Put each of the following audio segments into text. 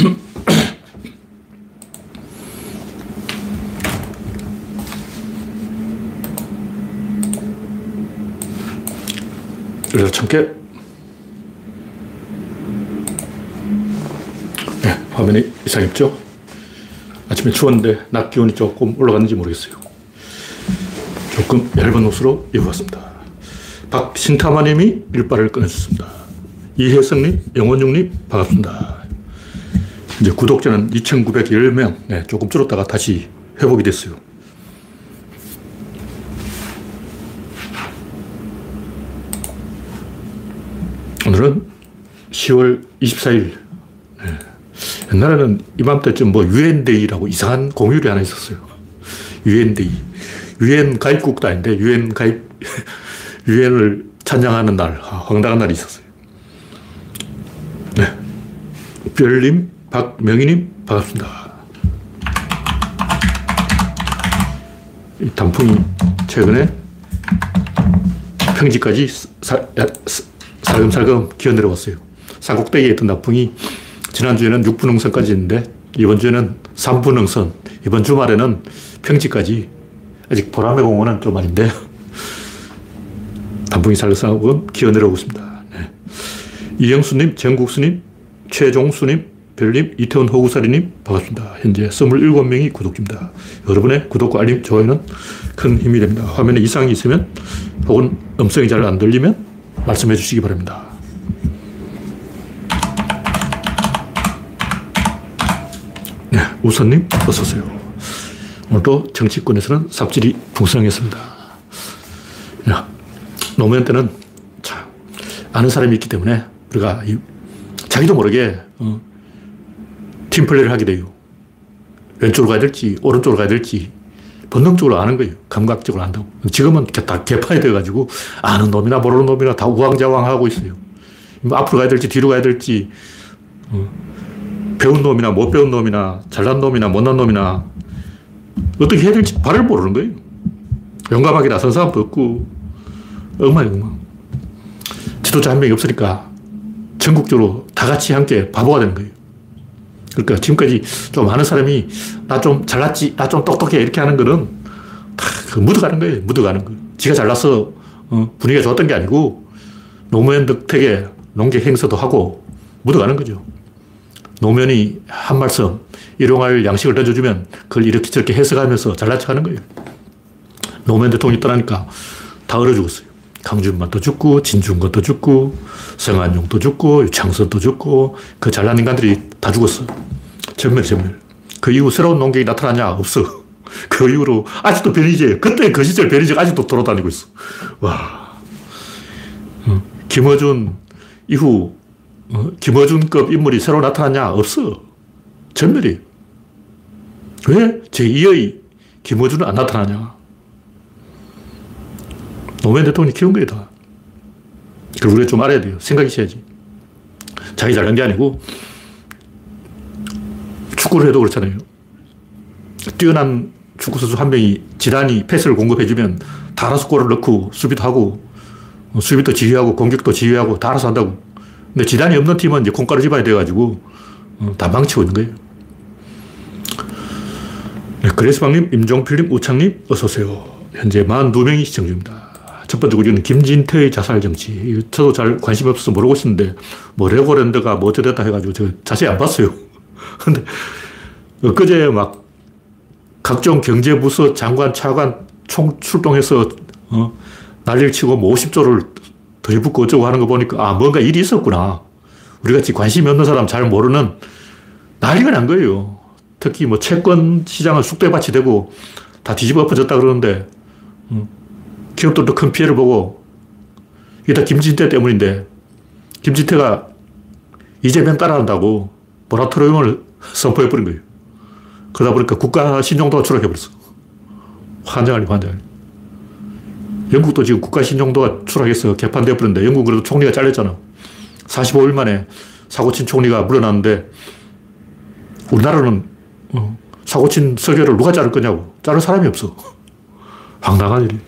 그래서 참깨. 네, 화면이 이상했죠? 아침에 추웠는데 낮 기온이 조금 올라갔는지 모르겠어요. 조금 얇은 옷으로 입어봤습니다. 박신타마님이 일발을 꺼내셨습니다. 이혜성님, 영원중님, 반갑습니다. 이제 구독자는 2,910명, 네, 조금 줄었다가 다시 회복이 됐어요. 오늘은 10월 24일. 네. 옛날에는 이맘때쯤 뭐 유엔데이라고 이상한 공휴일이 하나 있었어요. 유엔데이. 유엔 가입국도 아닌데 유엔 가입, 유엔을 찬양하는 날, 아, 황당한 날이 있었어요. 네. 별님, 박명희님, 반갑습니다. 이 단풍이 최근에 평지까지 사, 살금살금 기어 내려왔어요. 산꼭대기에 있던 단풍이 지난주에는 6분흥선까지 있는데 이번 주에는 3분흥선, 이번 주말에는 평지까지 아직 보람의 공원은 좀 아닌데 단풍이 살금살금 기어 내려오고 있습니다. 네. 이영수님, 정국수님, 최종수님, 별님, 이태원 호구사리님 반갑습니다. 현재 27명이 구독입니다. 여러분의 구독과 알림, 좋아요는 큰 힘이 됩니다. 화면에 이상이 있으면 혹은 음성이 잘 안 들리면 말씀해 주시기 바랍니다. 네, 우선님 어서오세요. 오늘도 정치권에서는 삽질이 풍성했습니다. 야, 노무현 때는 참 아는 사람이 있기 때문에 우리가 자기도 모르게 어, 팀플레이를 하게 돼요. 왼쪽으로 가야 될지, 오른쪽으로 가야 될지, 본능적으로 아는 거예요. 감각적으로 안다고. 지금은 다 개판이 돼가지고, 아는 놈이나 모르는 놈이나 다 우왕좌왕 하고 있어요. 뭐 앞으로 가야 될지, 뒤로 가야 될지, 어, 배운 놈이나 못 배운 놈이나, 잘난 놈이나 못난 놈이나, 어떻게 해야 될지 발을 모르는 거예요. 용감하게 나선 사람도 없고, 엉망이 엉망. 지도자 한 명이 없으니까, 전국적으로 다 같이 함께 바보가 되는 거예요. 그러니까 지금까지 좀 많은 사람이 나 좀 잘났지, 나 좀 똑똑해 이렇게 하는 거는 다그 묻어가는 거예요. 묻어가는 거. 지가 잘나서 어, 분위기가 좋았던 게 아니고 노무현 덕택에 농객 행사도 하고 묻어가는 거죠. 노무현이 한 말씀, 일용할 양식을 던져주면 그걸 이렇게 저렇게 해석하면서 잘난 척 하는 거예요. 노무현 대통령이 떠나니까 다 얼어 죽었어요. 강준만도 죽고, 진중권도 죽고, 성한용도 죽고, 유창선도 죽고, 그 잘난 인간들이 다 죽었어. 전멸, 전멸. 그 이후 새로운 농객이 나타나냐? 없어. 그 이후로 아직도 변이제, 그때 그 시절 변이제가 아직도 돌아다니고 있어. 와. 어, 김어준 이후, 어, 김어준급 인물이 새로 나타나냐? 없어. 전멸이. 왜 제2의 김어준은 안 나타나냐? 노무현 대통령이 키운 거예요, 다. 그걸 우리가 좀 알아야 돼요. 생각이 있어야지. 자기 잘난 게 아니고, 축구를 해도 그렇잖아요. 뛰어난 축구선수 한 명이 지단이 패스를 공급해주면 다 알아서 골을 넣고 수비도 하고, 수비도 지휘하고 공격도 지휘하고 다 알아서 한다고. 근데 지단이 없는 팀은 이제 콩가루 집안이 돼가지고 어, 다 망치고 있는 거예요. 네, 그레스방님, 임종필님, 우창님, 어서오세요. 현재 42명이 시청 중입니다. 첫 번째 우리는 김진태의 자살 정치. 저도 잘 관심 없어서 모르고 있었는데, 뭐, 레고랜드가 뭐 어쩌됐다 해가지고 저 자세히 안 봤어요. 근데, 엊그제 막, 각종 경제부서 장관, 차관 총 출동해서, 어, 난리를 치고 뭐 50조를 더 해붓고 어쩌고 하는 거 보니까, 아, 뭔가 일이 있었구나. 우리 같이 관심이 없는 사람 잘 모르는 난리가 난 거예요. 특히 뭐 채권 시장은 쑥대밭이 되고 다 뒤집어 엎어졌다 그러는데, 기업들도 큰 피해를 보고 이게 다 김진태 때문인데 김진태가 이재명 따라한다고 모라토리움을 선포해버린 거예요. 그러다 보니까 국가 신용도가 추락해버렸어. 환장하니 환장하니. 영국도 지금 국가 신용도가 추락해서 개판되어 버렸는데 영국은 그래도 총리가 잘렸잖아. 45일 만에 사고친 총리가 물러났는데 우리나라는 어, 사고친 설계를 누가 자를 거냐고. 자를 사람이 없어. 황당한 일이.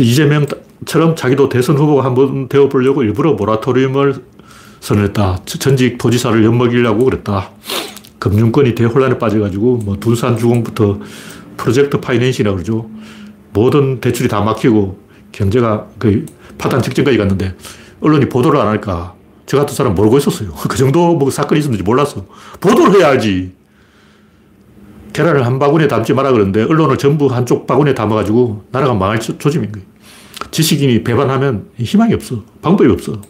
이재명 처럼 자기도 대선 후보가 한번 되어보려고 일부러 모라토리움을 선언했다. 전직 도지사를 엿먹이려고 그랬다. 금융권이 대혼란에 빠져가지고 뭐 둔산 주공부터 프로젝트 파이낸시라고 그러죠. 모든 대출이 다 막히고 경제가 그 파탄 직전까지 갔는데 언론이 보도를 안 할까. 저 같은 사람 모르고 있었어요. 그 정도 뭐 사건이 있었는지 몰랐어. 보도를 해야지. 계란을 한 바구니에 담지 마라 그러는데 언론을 전부 한쪽 바구니에 담아가지고 나라가 망할 조짐인 거예요. 지식인이 배반하면 희망이 없어. 방법이 없어.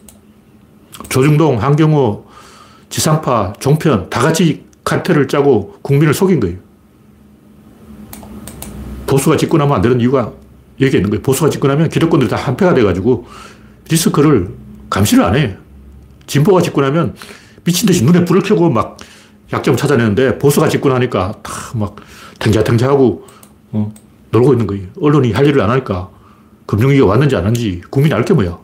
조중동, 한경호, 지상파, 종편 다 같이 칼텔을 짜고 국민을 속인 거예요. 보수가 집권하면 안 되는 이유가 여기에 있는 거예요. 보수가 집권하면 기득권들이 다 한패가 돼가지고 리스크를 감시를 안 해. 진보가 집권하면 미친 듯이 눈에 불을 켜고 막 약점 찾아내는데 보수가 집권하니까 다 막 탱자탱자하고 어, 놀고 있는 거예요. 언론이 할 일을 안 하니까 금융위기가 왔는지 안 왔는지 국민이 알 게 뭐야.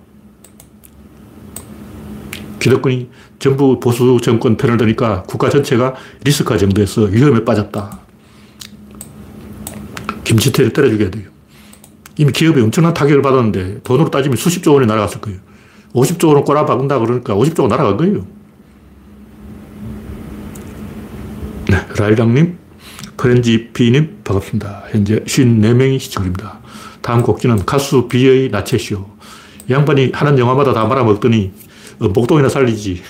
기득권이 전부 보수 정권 편을 드니까 국가 전체가 리스크가 정도에서 위험에 빠졌다. 김치태를 때려 죽여야 돼요. 이미 기업이 엄청난 타격을 받았는데 돈으로 따지면 수십조 원이 날아갔을 거예요. 50조 원을 꼬라 박은다 그러니까 50조가 날아간 거예요. 네, 라일랑님, 프렌지피님, 반갑습니다. 현재 54명이 시청 중입니다. 다음 곡지는 가수 비의 나체쇼. 이 양반이 하는 영화마다 다 말아먹더니 어, 목동이나 살리지.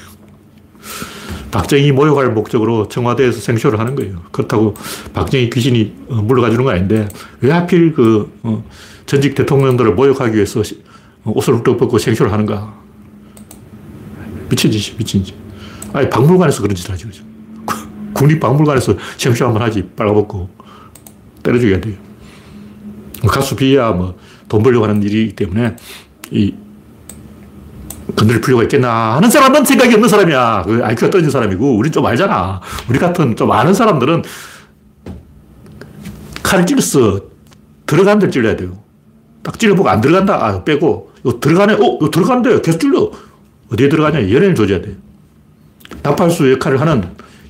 박정희 모욕할 목적으로 청와대에서 생쇼를 하는 거예요. 그렇다고 박정희 귀신이 어, 물러가 주는 건 아닌데 왜 하필 그 어, 전직 대통령들을 모욕하기 위해서 옷을 훌쩍 벗고 생쇼를 하는가. 미친 짓이 미친 짓. 아니 박물관에서 그런 짓을 하지. 국립박물관에서 생쇼 한번 하지. 빨가벗고 때려줘야 돼요. 가수 비야 뭐 돈 벌려고 하는 일이기 때문에 이 건드릴 필요가 있겠나 하는 사람은 생각이 없는 사람이야. 그 IQ가 떨어진 사람이고, 우린 좀 알잖아. 우리 같은 좀 아는 사람들은 칼을 찔렀어. 들어가는 데를 찔러야 돼요. 딱 찔러보고 안 들어간다. 아, 빼고. 이거 들어가네. 어, 이거 들어간대. 계속 찔러. 어디에 들어가냐. 연예인을 조져야 돼. 나팔수 역할을 하는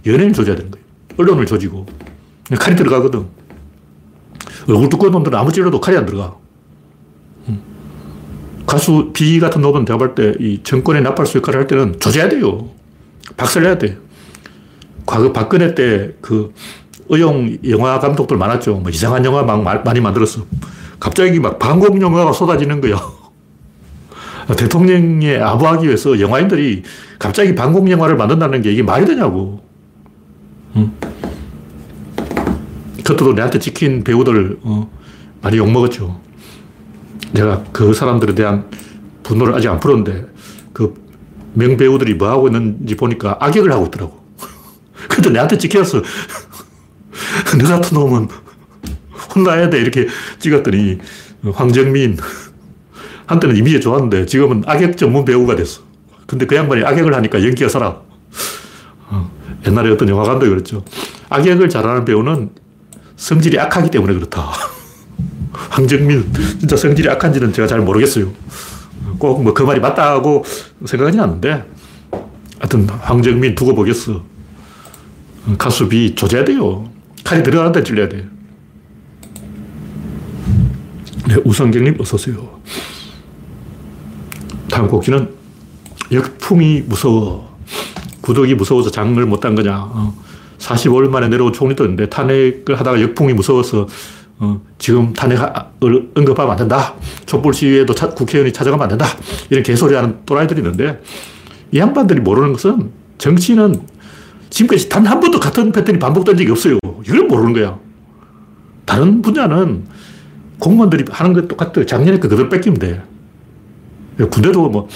연예인을 조져야 되는 거예요. 언론을 조지고. 칼이 들어가거든. 얼굴 두꺼운 놈들은 아무 찔러도 칼이 안 들어가. 가수 B 같은 놈은 내가 볼 때 이 정권의 나팔수 역할을 할 때는 조져야 돼요. 박살내야 돼. 과거 박근혜 때 그 의용 영화 감독들 많았죠. 뭐 이상한 영화 막 많이 만들었어. 갑자기 막 반공 영화가 쏟아지는 거야. 대통령에 아부하기 위해서 영화인들이 갑자기 반공 영화를 만든다는 게 이게 말이 되냐고. 응? 그것도 내한테 찍힌 배우들 어, 많이 욕먹었죠. 내가 그 사람들에 대한 분노를 아직 안 풀었는데 그 명배우들이 뭐 하고 있는지 보니까 악역을 하고 있더라고. 근데 내한테 찍혔어. 너 같은 놈은 혼나야 돼. 이렇게 찍었더니 황정민. 한때는 이미지 좋았는데 지금은 악역 전문 배우가 됐어. 근데 그 양반이 악역을 하니까 연기가 살아. 어, 옛날에 어떤 영화 감독이 그랬죠. 악역을 잘하는 배우는 성질이 악하기 때문에 그렇다. 황정민, 진짜 성질이 악한지는 제가 잘 모르겠어요. 꼭 뭐 그 말이 맞다고 생각하진 않는데, 하여튼 황정민 두고 보겠어. 가수비 조져야 돼요. 칼이 들어가는 데 찔려야 돼 네, 우성경님 어서오세요. 다음 곡지는 역풍이 무서워. 구독이 무서워서 장을 못한 거냐. 어. 45일 만에 내려온 총리도 있는데 탄핵을 하다가 역풍이 무서워서 어, 지금 탄핵을 언급하면 안 된다. 촛불 시위에도 차, 국회의원이 찾아가면 안 된다. 이런 개소리 하는 또라이들이 있는데 이 양반들이 모르는 것은 정치는 지금까지 단 한 번도 같은 패턴이 반복된 적이 없어요. 이걸 모르는 거야. 다른 분야는 공무원들이 하는 것 똑같아요. 작년에 그 그대로 뺏기면 돼. 군대도 뭐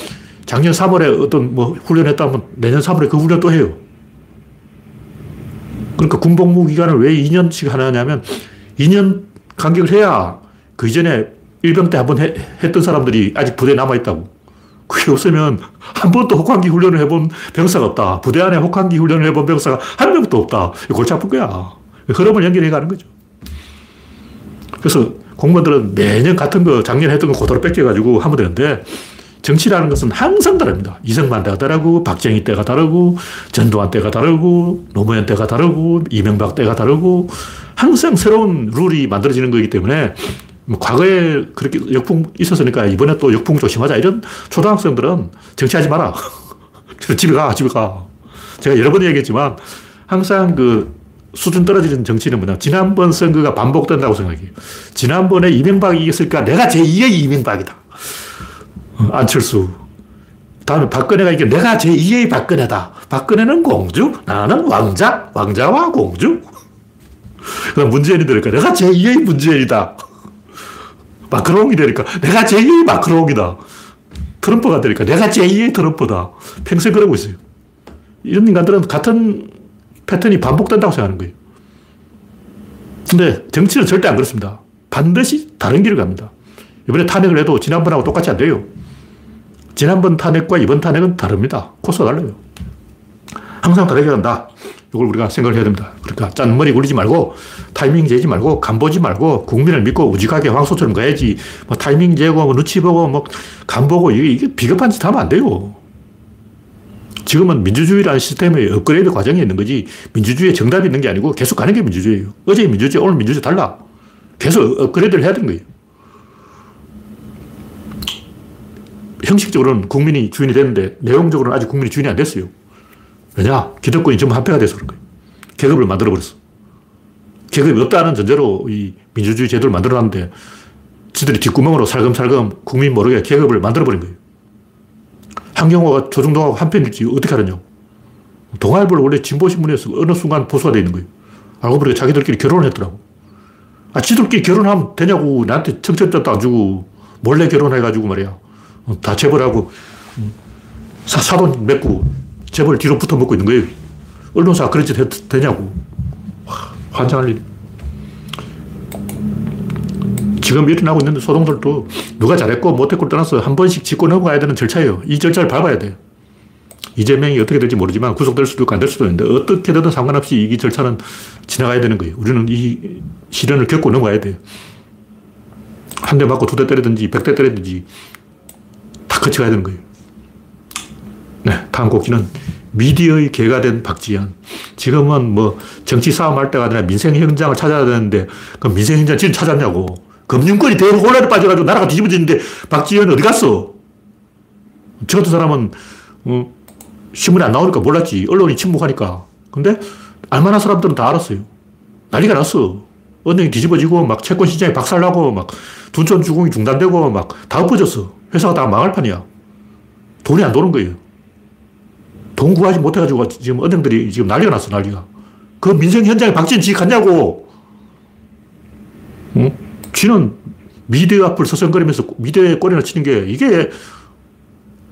작년 3월에 어떤 뭐 훈련했다면 내년 3월에 그 훈련 또 해요. 그러니까 군복무 기간을 왜 2년씩 하냐면 2년 간격을 해야 그 이전에 일병 때 한 번 했던 사람들이 아직 부대에 남아있다고. 그게 없으면 한 번도 혹한기 훈련을 해본 병사가 없다. 부대 안에 혹한기 훈련을 해본 병사가 한 명도 없다. 골치 아픈 거야. 흐름을 연결해 가는 거죠. 그래서 공무원들은 매년 같은 거 작년에 했던 거 그대로 뺏겨가지고 하면 되는데 정치라는 것은 항상 다릅니다. 이승만 때가 다르고, 박정희 때가 다르고, 전두환 때가 다르고, 노무현 때가 다르고, 이명박 때가 다르고, 항상 새로운 룰이 만들어지는 거기 때문에 뭐 과거에 그렇게 역풍 있었으니까 이번에 또 역풍 조심하자. 이런 초등학생들은 정치하지 마라. 집에 가, 집에 가. 제가 여러 번 얘기했지만 항상 그 수준 떨어지는 정치는 뭐냐. 지난번 선거가 반복된다고 생각해요. 지난번에 이명박이 이겼으니까 내가 제2의 이명박이다. 어, 안철수. 다음에 박근혜가 이게 내가 제2의 박근혜다. 박근혜는 공주, 나는 왕자, 왕자와 공주. 그럼 문재인이 되니까 내가 제2의 문재인이다. 마크롱이 되니까 내가 제2의 마크롱이다. 트럼프가 되니까 내가 제2의 트럼프다. 평생 그러고 있어요. 이런 인간들은 같은 패턴이 반복된다고 생각하는 거예요. 근데 정치는 절대 안 그렇습니다. 반드시 다른 길을 갑니다. 이번에 탄핵을 해도 지난번하고 똑같이 안 돼요. 지난번 탄핵과 이번 탄핵은 다릅니다. 코스가 달라요. 항상 다르게 간다. 이걸 우리가 생각을 해야 됩니다. 그러니까 짠머리 굴리지 말고 타이밍 재지 말고 간보지 말고 국민을 믿고 우직하게 황소처럼 가야지 뭐 타이밍 재고 뭐 눈치 보고 뭐 간보고 이게, 이게 비겁한 짓 하면 안 돼요. 지금은 민주주의라는 시스템의 업그레이드 과정에 있는 거지 민주주의에 정답이 있는 게 아니고 계속 가는 게 민주주의예요. 어제 민주주의, 오늘 민주주의 달라. 계속 업그레이드를 해야 되는 거예요. 형식적으로는 국민이 주인이 됐는데 내용적으로는 아직 국민이 주인이 안 됐어요. 왜냐? 기득권이 전부 한패가 돼서 그런 거예요. 계급을 만들어버렸어. 계급이 없다는 전제로 이 민주주의 제도를 만들어놨는데 지들이 뒷구멍으로 살금살금 국민 모르게 계급을 만들어버린 거예요. 한경호가 조중동하고 한편일지 어떻게 알았냐? 동아일보를 원래 진보신문에서 어느 순간 보수가 돼 있는 거예요. 알고 보니까 자기들끼리 결혼을 했더라고. 아, 지들끼리 결혼하면 되냐고. 나한테 청첩장도 안 주고 몰래 결혼해가지고 말이야. 다 재벌하고 사, 사돈 맺고 재벌 뒤로 붙어 먹고 있는 거예요. 언론사 그런 짓 해도 되냐고. 환장할 일. 지금 일어나고 있는 소동들도 누가 잘했고 못했고 떠나서 한 번씩 짚고 넘어가야 되는 절차예요. 이 절차를 밟아야 돼요. 이재명이 어떻게 될지 모르지만 구속될 수도 있고 안 될 수도 있는데 어떻게 되든 상관없이 이 절차는 지나가야 되는 거예요. 우리는 이 시련을 겪고 넘어가야 돼요. 한 대 맞고 두 대 때리든지 백 대 때리든지 다 거쳐가야 되는 거예요. 네, 다음 곡기는 미디어의 개가 된 박지현. 지금은 뭐 정치 싸움 할 때가 아니라 민생 현장을 찾아야 되는데 그 민생 현장 지금 찾았냐고. 금융권이 대혼란에 빠져가지고 나라가 뒤집어지는데 박지현 어디 갔어? 저 같은 사람은 어, 신문에 안 나오니까 몰랐지. 언론이 침묵하니까. 근데 알만한 사람들은 다 알았어요. 난리가 났어. 은행이 뒤집어지고 막 채권 시장이 박살나고 막 둔촌 주공이 중단되고 막 다 엎어졌어. 회사가 다 망할 판이야. 돈이 안 도는 거예요. 돈 구하지 못해가지고 지금 은행들이 지금 난리가 났어, 난리가. 그 민생 현장에 박지원 지 갔냐고. 응? 쥐는 미디어 앞을 서성거리면서 미디어에 꼬리를 치는 게 이게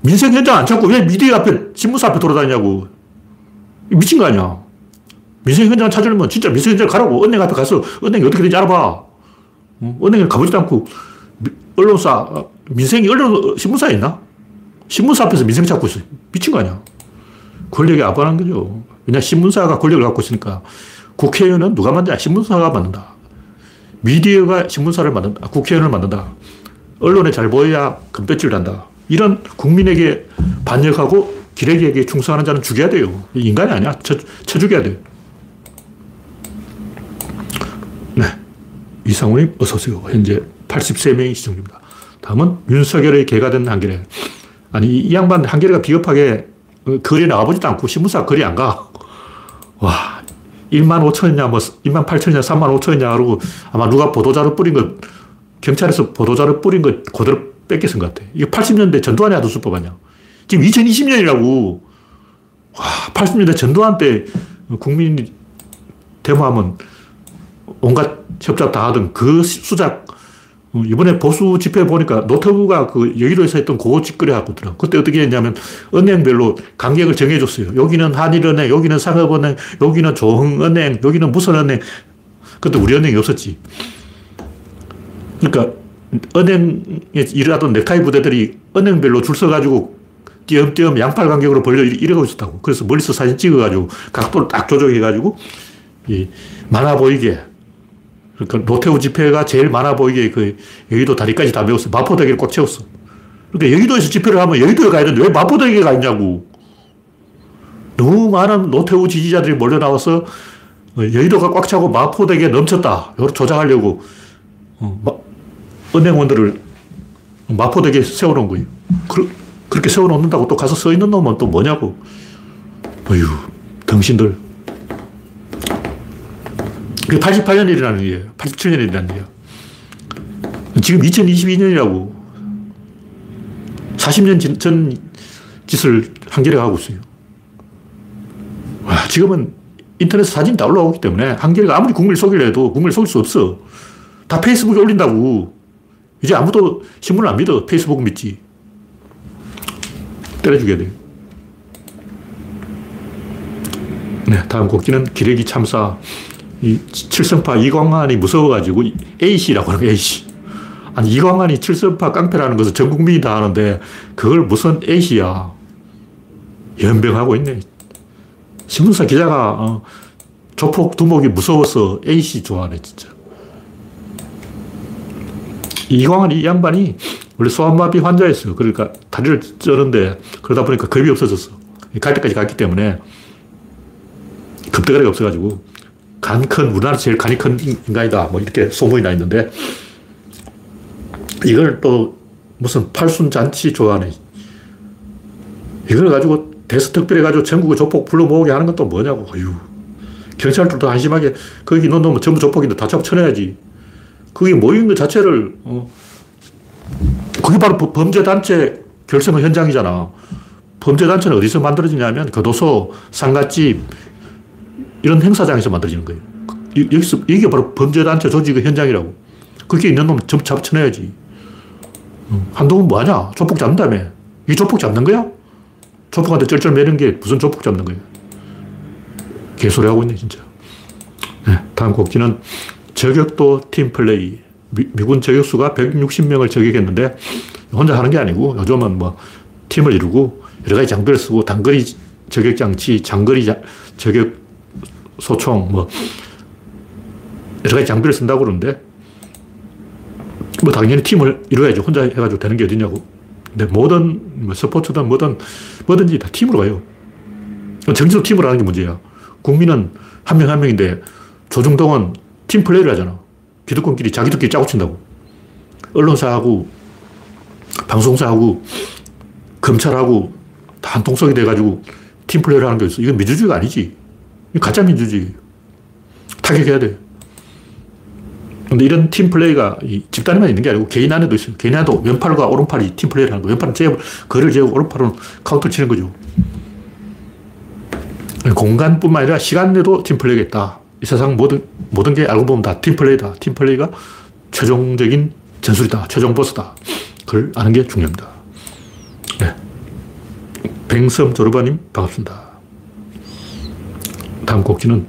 민생 현장 안 찾고 왜 미디어 앞에, 신문사 앞에 돌아다니냐고. 미친 거 아니야. 민생 현장 찾으려면 진짜 민생 현장 가라고. 은행 앞에 가서 은행이 어떻게 되는지 알아봐. 은행에 가보지도 않고 언론사, 민생이 언론, 신문사에 있나? 신문사 앞에서 민생 찾고 있어. 미친 거 아니야. 권력이 아반한 거죠. 왜냐, 신문사가 권력을 갖고 있으니까 국회의원은 누가 만드냐? 신문사가 만든다. 미디어가 신문사를 만든다. 국회의원을 만든다. 언론에 잘 보여야 금배지를 한다. 이런 국민에게 반역하고 기레기에게 충성하는 자는 죽여야 돼요. 인간이 아니야. 쳐, 쳐 죽여야 돼요. 네. 이상우님, 어서오세요. 현재 83명이 시청 중입니다. 다음은 윤석열의 개가 된 한겨레. 아니, 이 양반 한겨레가 비겁하게 거리에 나가보지도 않고 신문사 거리 안 가. 와, 1만 5천이냐, 뭐, 1만 8천이냐, 3만 5천이냐, 그러고 아마 누가 보도자료 뿌린 거, 경찰에서 보도자료 뿌린 거 그대로 뺏겼은 것 같아. 이게 80년대 전두환이 하던 수법 아니야. 지금 2020년이라고. 와, 80년대 전두환 때 국민이 데모하면 온갖 협작 다 하던 그 수작, 어, 이번에 보수 집회 보니까 노트부가 그 여의도에서 했던 그거 짓거리 있더라. 그때 어떻게 했냐면 은행별로 간격을 정해줬어요. 여기는 한일은행, 여기는 상업은행, 여기는 조흥은행, 여기는 무슨 은행. 그때 우리 은행이 없었지. 그러니까 은행에 일하던 넥타이 부대들이 은행별로 줄 서가지고 띄엄띄엄 양팔 간격으로 벌려 이러고 있었다고. 그래서 멀리서 사진 찍어가지고 각도를 딱 조정해가지고 많아 보이게 그러니까 노태우 집회가 제일 많아 보이게 그 여의도 다리까지 다 메웠어. 마포대교를 꽉 채웠어. 그러니까 여의도에서 집회를 하면 여의도에 가야 되는데 왜 마포대교에 가 있냐고. 너무 많은 노태우 지지자들이 몰려 나와서 여의도가 꽉 차고 마포대교에 넘쳤다. 이걸 조장하려고. 어, 은행원들을 마포대교에 세워놓은 거예요. 그, 그렇게 세워놓는다고 또 가서 서 있는 놈은 또 뭐냐고. 어휴, 덩신들. 그게 88년 일이라는 얘기예요. 87년 일이라는 얘기예요. 지금 2022년이라고. 40년 전 짓을 한겨레가 하고 있어요. 와, 지금은 인터넷 사진이 다 올라오기 때문에 한겨레가 아무리 국민을 속이려 해도 국민을 속일 수 없어. 다 페이스북에 올린다고. 이제 아무도 신문을 안 믿어. 페이스북 믿지. 때려주게 돼. 네, 다음 곡기는 기레기 참사. 이 칠성파 이광환이 무서워가지고 A씨라고 하는 A씨. 아니, 이광환이 칠성파 깡패라는 것을 전 국민이 다 아는데 그걸 무슨 A씨야. 연병하고 있네. 신문사 기자가 어, 조폭 두목이 무서워서 A씨 좋아하네, 진짜. 이광환 이 양반이 원래 소아마비 환자였어요. 그러니까 다리를 쩌는데 그러다 보니까 겁이 없어졌어. 갈 때까지 갔기 때문에 겁대가리가 없어가지고 간 큰, 우리나라 제일 간이 큰 인간이다. 뭐 이렇게 소문이 나 있는데 이걸 또 무슨 팔순잔치 좋아하네. 이걸 가지고 대서특별해 가지고 전국의 조폭 불러 모으게 하는 건 또 뭐냐고. 어휴. 경찰들도 한심하게 거기 있는 놈은 전부 조폭인데 다 잡쳐내야지. 그게 모인 것 자체를, 어. 그게 바로 범죄단체 결성의 현장이잖아. 범죄단체는 어디서 만들어지냐면 교도소, 상갓집, 이런 행사장에서 만들어지는 거예요. 여기서, 이게 바로 범죄단체 조직의 현장이라고. 그게 있는 놈 잡쳐내야지. 한동훈 뭐하냐? 조폭 잡는다며. 이 조폭 잡는 거야? 조폭한테 쩔쩔 매는 게 무슨 조폭 잡는 거야? 개소리 하고 있네, 진짜. 네, 다음 곡지는 저격도 팀플레이. 미, 군 저격수가 160명을 저격했는데 혼자 하는 게 아니고 요즘은 뭐 팀을 이루고 여러 가지 장비를 쓰고 단거리 저격 장치, 장거리 자, 저격 소총 뭐 여러 가지 장비를 쓴다고 그러는데 뭐 당연히 팀을 이루어야지 혼자 해가지고 되는 게 어디냐고. 근데 모든 뭐 스포츠든 뭐든 뭐든지 다 팀으로 가요. 정치도 팀으로 하는 게 문제야. 국민은 한명한 명인데 조중동은 팀 플레이를 하잖아. 기득권끼리 자기들끼리 짜고 친다고. 언론사하고 방송사하고 검찰하고 다 한 통속이 돼가지고 팀 플레이를 하는 게 있어. 이건 민주주의가 아니지. 가짜 민주주의. 타격해야 돼. 근데 이런 팀 플레이가 집단에만 있는 게 아니고 개인 안에도 있어요. 개인 안에도 왼팔과 오른팔이 팀 플레이를 하는 거예요. 왼팔은 제압, 거리를 재고 오른팔은 카운터 치는 거죠. 공간뿐만 아니라 시간 내도 팀 플레이가 있다. 이 세상 모든, 모든 게 알고 보면 다 팀 플레이다. 팀 플레이가 최종적인 전술이다. 최종 보스다. 그걸 아는 게 중요합니다. 네. 뱅섬 조르바님, 반갑습니다. 다음 꼭지는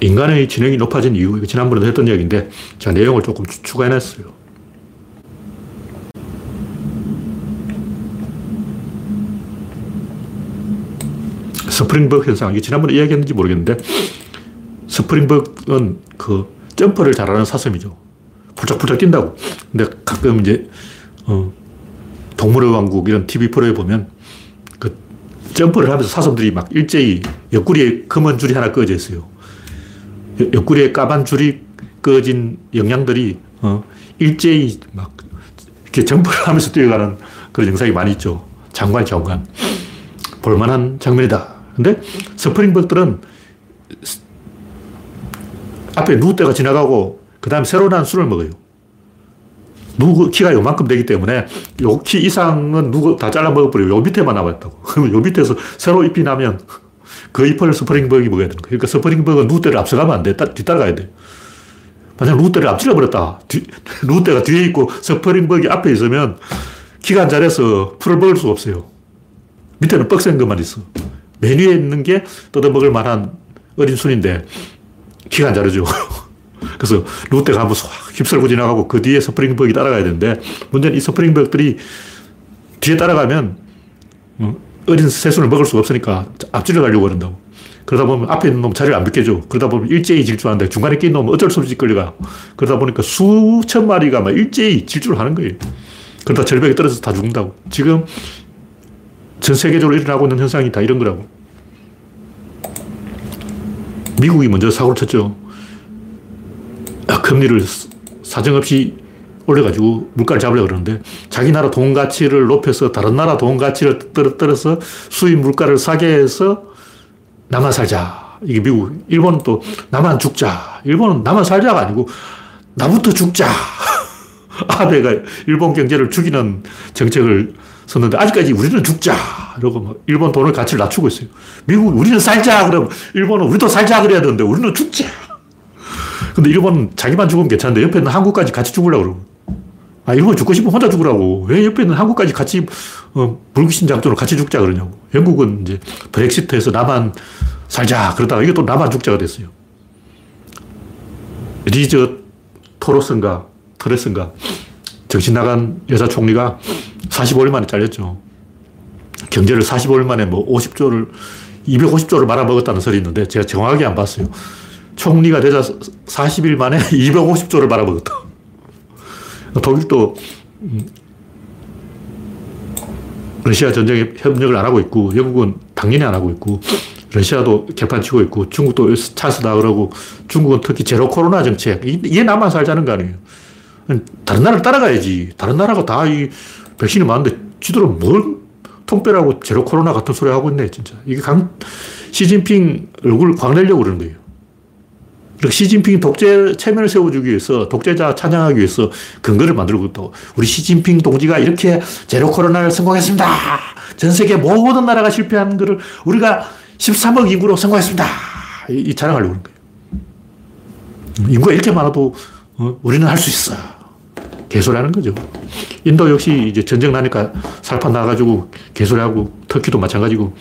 인간의 지능이 높아진 이유, 이거 지난번에도 했던 이야기인데, 제가 내용을 조금 추가해놨어요. 스프링버그 현상. 이게 지난번에 이야기했는지 모르겠는데, 스프링버그는 그 점프를 잘하는 사슴이죠. 풀쩍풀쩍 뛴다고. 근데 가끔 이제, 어, 동물의 왕국 이런 TV 프로에 보면 그 점프를 하면서 사슴들이 막 일제히 옆구리에 검은 줄이 하나 꺼져 있어요. 옆구리에 까만 줄이 꺼진 영양들이 어, 일제히 막 이렇게 점프를 하면서 뛰어가는 그런 영상이 많이 있죠. 장관, 장관. 볼만한 장면이다. 근데 스프링버들은 앞에 누구때가 지나가고 그 다음에 새로 난 술을 먹어요. 누구 키가 요만큼 되기 때문에 요 키 이상은 누구 다 잘라 먹어버려요. 요 밑에만 남았다고. 그러면 요 밑에서 새로 잎이 나면 그 잎을 스프링버기 먹어야 되는 거예요. 그러니까 스프링버그는 때를 앞서가면 안 돼. 뒤따라가야 돼. 만약 때를 앞질러 버렸다. 때가 뒤에 있고 스프링버기 앞에 있으면 키가 안 자라서 풀을 먹을 수가 없어요. 밑에는 뻑센 것만 있어. 맨 위에 있는 게 뜯어먹을 만한 어린 순인데 키가 안 자르죠. 그래서 롯데가 한번 확 휩쓸고 지나가고 그 뒤에 스프링버기 따라가야 되는데 문제는 이 스프링버그들이 뒤에 따라가면 어, 어린 새순을 먹을 수가 없으니까 앞질러 가려고 그런다고. 그러다 보면 앞에 있는 놈 자리를 안 비켜줘. 그러다 보면 일제히 질주하는데 중간에 낀 놈은 어쩔 수 없이 끌려가. 그러다 보니까 수천 마리가 막 일제히 질주를 하는 거예요. 그러다 절벽에 떨어져서 다 죽는다고. 지금 전 세계적으로 일어나고 있는 현상이 다 이런 거라고. 미국이 먼저 사고를 쳤죠. 금리를 사정없이 올려가지고 물가를 잡으려고 그러는데 자기 나라 돈 가치를 높여서 다른 나라 돈 가치를 떨어뜨려서 수입 물가를 사게 해서 나만 살자. 이게 미국. 일본은 또 나만 죽자. 일본은 나만 살자가 아니고 나부터 죽자. 아베가 일본 경제를 죽이는 정책을 썼는데 아직까지 우리는 죽자. 이러고 막 일본 돈을 가치를 낮추고 있어요. 미국 우리는 살자. 그러면 일본은 우리도 살자 그래야 되는데 우리는 죽자. 근데 일본은 자기만 죽으면 괜찮은데 옆에 있는 한국까지 같이 죽으려고 그러고. 아, 일본 죽고 싶으면 혼자 죽으라고. 왜 옆에 있는 한국까지 같이, 어, 불신장도로 같이 죽자 그러냐고. 영국은 이제 브렉시트에서 나만 살자. 그러다가 이게 또 나만 죽자가 됐어요. 리저 토로슨가, 트레슨가, 정신 나간 여자 총리가 45일 만에 잘렸죠. 경제를 45일 만에 뭐 50조를, 250조를 말아먹었다는 설이 있는데 제가 정확하게 안 봤어요. 총리가 되자 40일 만에 250조를 말아먹었다. 독일도 음, 러시아 전쟁에 협력을 안 하고 있고, 영국은 당연히 안 하고 있고, 러시아도 개판 치고 있고, 중국도 찬스다 그러고, 중국은 특히 제로 코로나 정책, 이게 나만 살자는 거 아니에요. 다른 나라를 따라가야지. 다른 나라가 다 이 백신이 많은데, 지들은 뭘 통뼈라고 제로 코로나 같은 소리 하고 있네, 진짜. 이게 강, 시진핑 얼굴 광내려고 그러는 거예요. 그리고 시진핑 독재 체면을 세워주기 위해서 독재자 찬양하기 위해서 근거를 만들고 있다 우리 시진핑 동지가 이렇게 제로 코로나를 성공했습니다. 전 세계 모든 나라가 실패한 것을 우리가 13억 인구로 성공했습니다. 이, 이 자랑하려고 그런 거예요. 인구가 이렇게 많아도 어, 우리는 할 수 있어. 개소리하는 거죠. 인도 역시 이제 전쟁 나니까 살판 나가지고 개소리하고 터키도 마찬가지고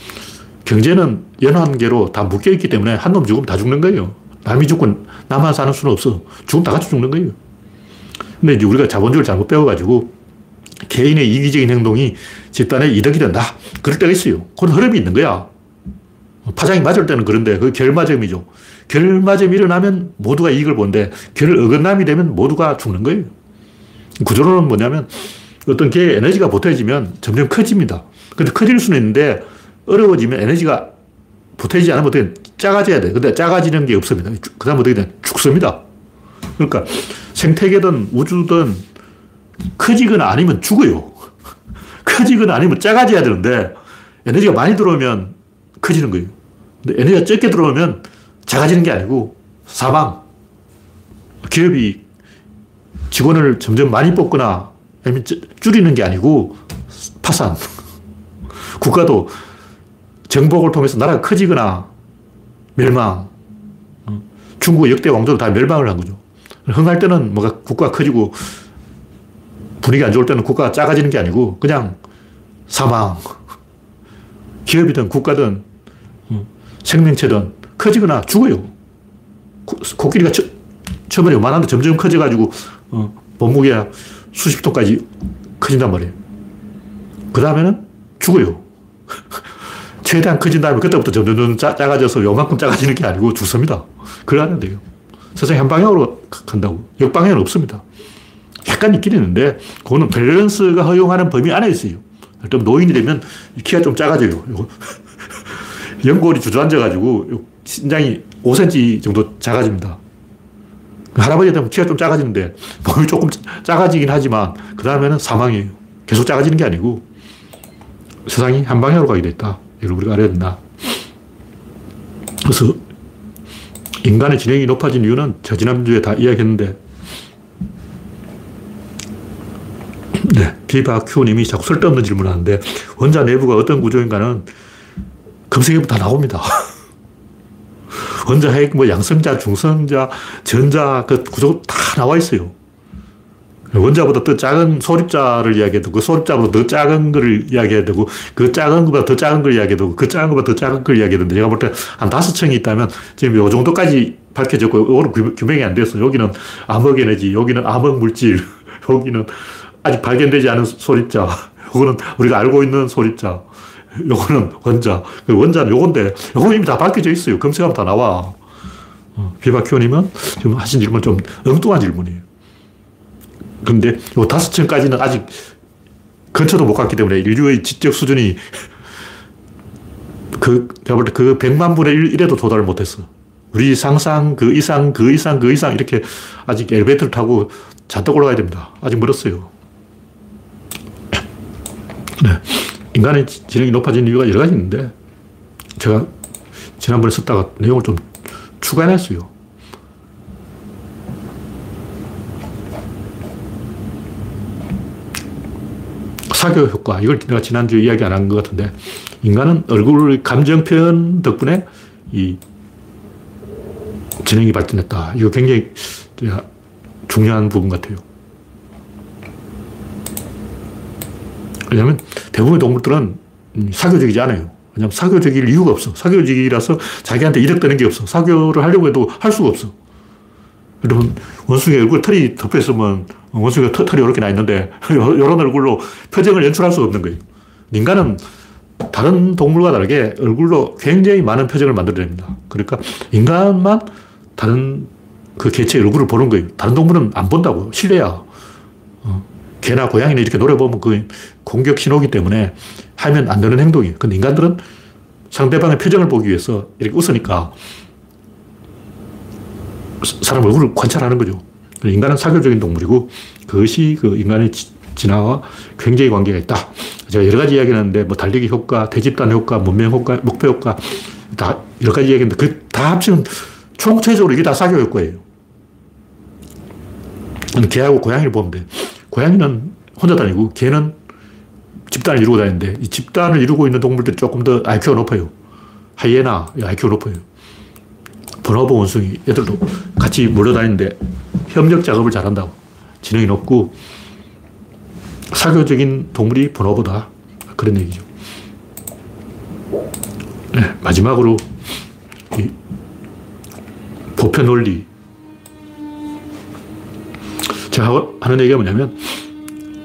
경제는 연한계로 다 묶여있기 때문에 한 놈 죽으면 다 죽는 거예요. 남이 죽고 나만 사는 수는 없어. 죽으면 다 같이 죽는 거예요. 근데 이제 우리가 자본주의를 잘못 배워가지고 개인의 이기적인 행동이 집단의 이득이 된다. 그럴 때가 있어요. 그런 흐름이 있는 거야. 파장이 맞을 때는 그런데 그 결마점이죠. 결마점이 일어나면 모두가 이익을 보는데 결 어긋남이 되면 모두가 죽는 거예요. 구조론은 뭐냐면 어떤 개의 에너지가 보태지면 점점 커집니다. 근데 커질 수는 있는데 어려워지면 에너지가 보태지지 않으면 작아져야 돼. 근데 작아지는 게 없습니다. 그 다음 어떻게 돼? 죽습니다. 그러니까 생태계든 우주든 커지거나 아니면 죽어요. 커지거나 아니면 작아져야 되는데 에너지가 많이 들어오면 커지는 거예요. 근데 에너지가 적게 들어오면 작아지는 게 아니고 사망. 기업이 직원을 점점 많이 뽑거나 아니면 줄이는 게 아니고 파산. 국가도 정복을 통해서 나라가 커지거나 멸망. 어, 중국의 역대 왕조도 다 멸망을 한 거죠. 흥할 때는 뭐가 국가가 커지고 분위기 안 좋을 때는 국가가 작아지는 게 아니고 그냥 사망. 기업이든 국가든 어, 생명체든 커지거나 죽어요. 코끼리가 처, 처음에 요만한데 점점 커져가지고 어, 몸무게가 수십 톤까지 커진단 말이에요. 그 다음에는 죽어요. 최대한 커진 다음에 그때부터 점점 작아져서 요만큼 작아지는 게 아니고 죽습니다. 그러면 돼요. 세상이 한 방향으로 간다고. 역방향은 없습니다. 약간 있긴 있는데, 그거는 밸런스가 허용하는 범위 안에 있어요. 좀 노인이 되면 키가 좀 작아져요. 연골이 주저앉아가지고 신장이 5cm 정도 작아집니다. 할아버지 되면 키가 좀 작아지는데 몸이 조금 작아지긴 하지만 그 다음에는 사망이에요. 계속 작아지는 게 아니고 세상이 한 방향으로 가게 돼 있다. 이걸 우리가 알아야 된다. 그래서 인간의 지능이 높아진 이유는 저 지난주에 다 이야기했는데 네, 비바큐님이 자꾸 쓸데없는 질문을 하는데 원자 내부가 어떤 구조인가는 검색해보면 다 나옵니다. 원자 핵, 뭐 양성자, 중성자, 전자 그 구조 다 나와 있어요. 원자보다 더 작은 소립자를 이야기해야 되고, 그 소립자보다 더 작은 걸 이야기해야 되고, 그 작은 것보다 더 작은 걸 이야기해야 되고, 그 작은 것보다 더 작은 걸 이야기해야 되는데, 제가 볼 때 한 다섯 층이 있다면, 지금 요 정도까지 밝혀졌고, 이거는 규명이 안 됐어. 여기는 암흑 에너지, 여기는 암흑 물질, 여기는 아직 발견되지 않은 소립자, 요거는 우리가 알고 있는 소립자, 요거는 원자. 그 원자는 요건데, 요거 이미 다 밝혀져 있어요. 검색하면 다 나와. 어, 비바키오님은 지금 하신 질문 좀 엉뚱한 질문이에요. 그런데 요 다섯 층까지는 아직 근처도 못 갔기 때문에 인류의 지적 수준이 그, 내가 볼때 그 100만 분의 1, 에도 도달을 못했어. 우리 상상 그 이상, 그 이상, 그 이상 이렇게 아직 엘리베이터를 타고 잔뜩 올라가야 됩니다. 아직 멀었어요. 네. 인간의 지능이 높아진 이유가 여러 가지 있는데 제가 지난번에 썼다가 내용을 좀 추가해놨어요. 사교 효과. 이걸 내가 지난주에 이야기 안 한 것 같은데, 인간은 얼굴 감정 표현 덕분에 이 지능이 발전했다. 이거 굉장히 중요한 부분 같아요. 왜냐하면 대부분의 동물들은 사교적이지 않아요. 왜냐하면 사교적일 이유가 없어. 사교적이라서 자기한테 이득 되는 게 없어. 사교를 하려고 해도 할 수가 없어. 여러분, 원숭이 얼굴 털이 덮여 있으면 원숭이가 터, 털이 이렇게 나 있는데 이런 얼굴로 표정을 연출할 수가 없는 거예요. 인간은 다른 동물과 다르게 얼굴로 굉장히 많은 표정을 만들어냅니다. 그러니까 인간만 다른 그 개체의 얼굴을 보는 거예요. 다른 동물은 안 본다고. 실내야. 어. 개나 고양이는 이렇게 노려보면 그 공격 신호기 때문에 하면 안 되는 행동이에요. 근데 인간들은 상대방의 표정을 보기 위해서 이렇게 웃으니까 사람 얼굴을 관찰하는 거죠. 인간은 사교적인 동물이고 그것이 그 인간의 진화와 굉장히 관계가 있다. 제가 여러 가지 이야기를 하는데 뭐 달리기 효과, 대집단 효과, 문명 효과, 목표 효과 다 여러 가지 이야기인데 그 다 합치면 총체적으로 이게 다 사교 효과예요. 개하고 고양이를 보면 돼. 고양이는 혼자 다니고 개는 집단을 이루고 다니는데 이 집단을 이루고 있는 동물들이 조금 더 IQ가 높아요. 하이에나 IQ가 높아요. 번호보 원숭이 애들도 같이 몰려다니는데 협력 작업을 잘한다고. 지능이 높고 사교적인 동물이 번호보다 그런 얘기죠. 네, 마지막으로 보편 원리. 제가 하는 얘기가 뭐냐면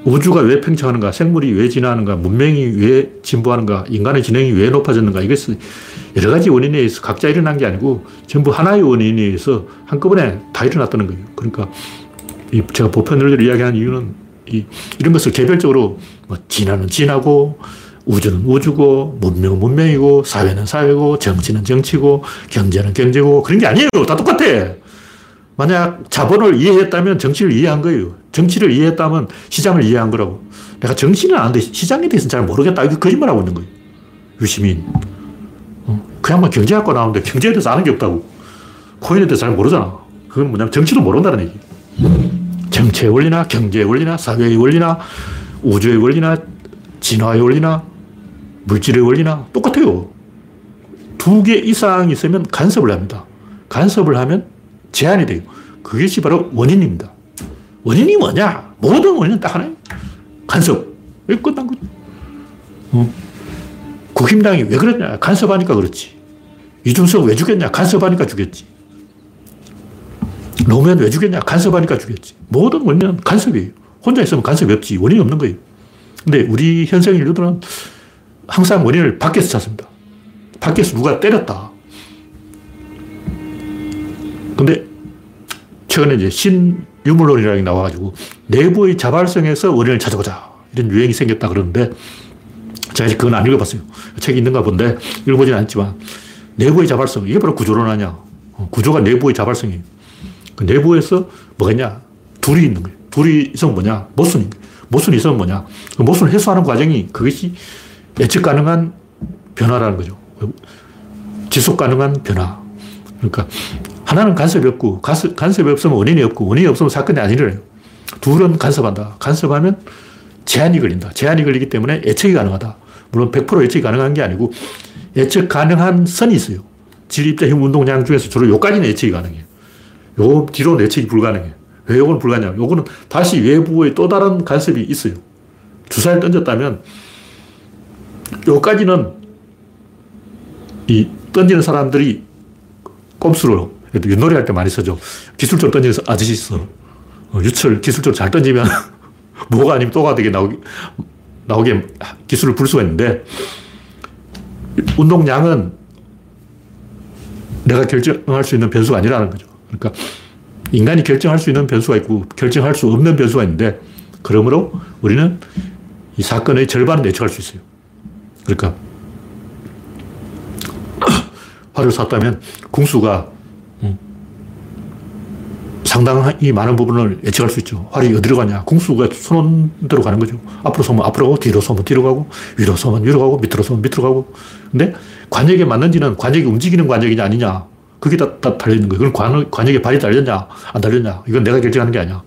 우주가 왜 팽창하는가, 생물이 왜 진화하는가, 문명이 왜 진보하는가, 인간의 지능이 왜 높아졌는가, 이것은 여러 가지 원인에 의해서 각자 일어난 게 아니고 전부 하나의 원인에 의해서 한꺼번에 다 일어났다는 거예요. 그러니까 제가 보편을 이야기하는 이유는 이, 이런 것을 개별적으로 뭐 진화는 진화고 우주는 우주고 문명은 문명이고 사회는 사회고 정치는 정치고 경제는 경제고 그런 게 아니에요. 다 똑같아. 만약 자본을 이해했다면 정치를 이해한 거예요. 정치를 이해했다면 시장을 이해한 거라고. 내가 정치는 아는데 시장에 대해서는 잘 모르겠다. 이거 거짓말하고 있는 거예요. 유시민. 어, 그 양반 경제학과 나오는데 경제에 대해서 아는 게 없다고. 코인에 대해서 잘 모르잖아. 그건 뭐냐면 정치도 모른다는 얘기. 정치의 원리나 경제의 원리나 사회의 원리나 우주의 원리나 진화의 원리나 물질의 원리나 똑같아요. 두 개 이상 있으면 간섭을 합니다. 간섭을 하면 제한이 돼요. 그것이 바로 원인입니다. 원인이 뭐냐? 모든 원인은 딱 하나예요. 간섭. 왜 끝난 거죠? 어? 국힘당이 왜 그랬냐? 간섭하니까 그렇지. 이준석 왜 죽였냐? 간섭하니까 죽였지. 노무현 왜 죽였냐? 간섭하니까 죽였지. 모든 원인은 간섭이에요. 혼자 있으면 간섭이 없지. 원인이 없는 거예요. 근데 우리 현생 인류들은 항상 원인을 밖에서 찾습니다. 밖에서 누가 때렸다. 근데 최근에 이제 신유물론이라는 게 나와가지고 내부의 자발성에서 원인을 찾아보자. 이런 유행이 생겼다 그러는데 제가 아직 그건 안 읽어봤어요. 책이 있는가 본데 읽어보진 않지만 내부의 자발성. 이게 바로 구조론 아니야. 어, 구조가 내부의 자발성이에요. 그 내부에서 뭐가 있냐? 둘이 있는 거예요. 둘이 있으면 뭐냐? 모순인. 모순이 있으면 뭐냐? 그 모순을 해소하는 과정이 그것이 예측 가능한 변화라는 거죠. 지속 가능한 변화. 그러니까 하나는 간섭이 없고 간섭 이 없으면 원인이 없고 원인이 없으면 사건이 안 일어나요. 둘은 간섭한다. 간섭하면 제한이 걸린다. 제한이 걸리기 때문에 예측이 가능하다. 물론 100% 예측이 가능한 게 아니고 예측 가능한 선이 있어요. 질입자 힘 운동량 중에서 주로 요까지는 예측이 가능해요. 요 뒤로는 예측이 불가능해요. 왜 요거는 불가능해요? 요거는 다시 외부의 또 다른 간섭이 있어요. 주사를 던졌다면 요까지는 이 던지는 사람들이 꼼수로 윷놀이 할 때 많이 쓰죠. 기술적으로 던지는 아저씨 있어. 어, 유철 기술적으로 잘 던지면 뭐가 아니면 또가 되게 나오게, 나오게 기술을 불 수가 있는데 운동량은 내가 결정할 수 있는 변수가 아니라는 거죠. 그러니까 인간이 결정할 수 있는 변수가 있고 결정할 수 없는 변수가 있는데 그러므로 우리는 이 사건의 절반은 예측할 수 있어요. 그러니까 화를 샀다면 궁수가 상당히 많은 부분을 예측할 수 있죠. 활이 어디로 가냐. 궁수가 손원대로 가는 거죠. 앞으로 쏘면 앞으로 가고, 뒤로 쏘면 뒤로 가고, 위로 쏘면 위로 가고, 밑으로 쏘면 밑으로 가고. 근데 관역에 맞는지는 관역이 움직이는 관역이냐 아니냐. 그게 다, 다 달려있는 거예요. 그럼 관, 관역에 발이 달렸냐, 안 달렸냐. 이건 내가 결정하는 게 아니야.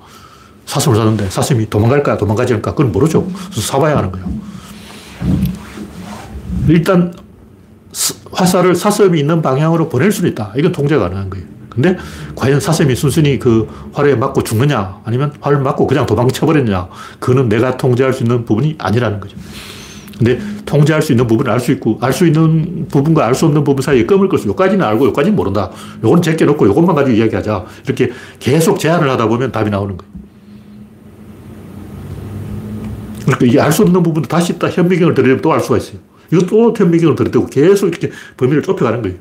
사슴을 사는데 사슴이 도망갈까, 도망가지 않을까. 그건 모르죠. 사봐야 하는 거예요. 일단 화살을 사슴이 있는 방향으로 보낼 수는 있다. 이건 통제 가능한 거예요. 근데 과연 사슴이 순순히 그 활에 맞고 죽느냐 아니면 활을 맞고 그냥 도망쳐버렸냐 그거는 내가 통제할 수 있는 부분이 아니라는 거죠. 근데 통제할 수 있는 부분을 알 수 있고 알 수 있는 부분과 알 수 없는 부분 사이에 껌을 끌 수 요까지는 알고 요까지는 모른다. 요건 제껴 놓고 요것만 가지고 이야기하자. 이렇게 계속 제한을 하다 보면 답이 나오는 거예요. 그러니까 이게 알 수 없는 부분도 다시 또 현미경을 들이면 또 알 수가 있어요. 이것도 현미경을 들이대고 계속 이렇게 범위를 좁혀가는 거예요.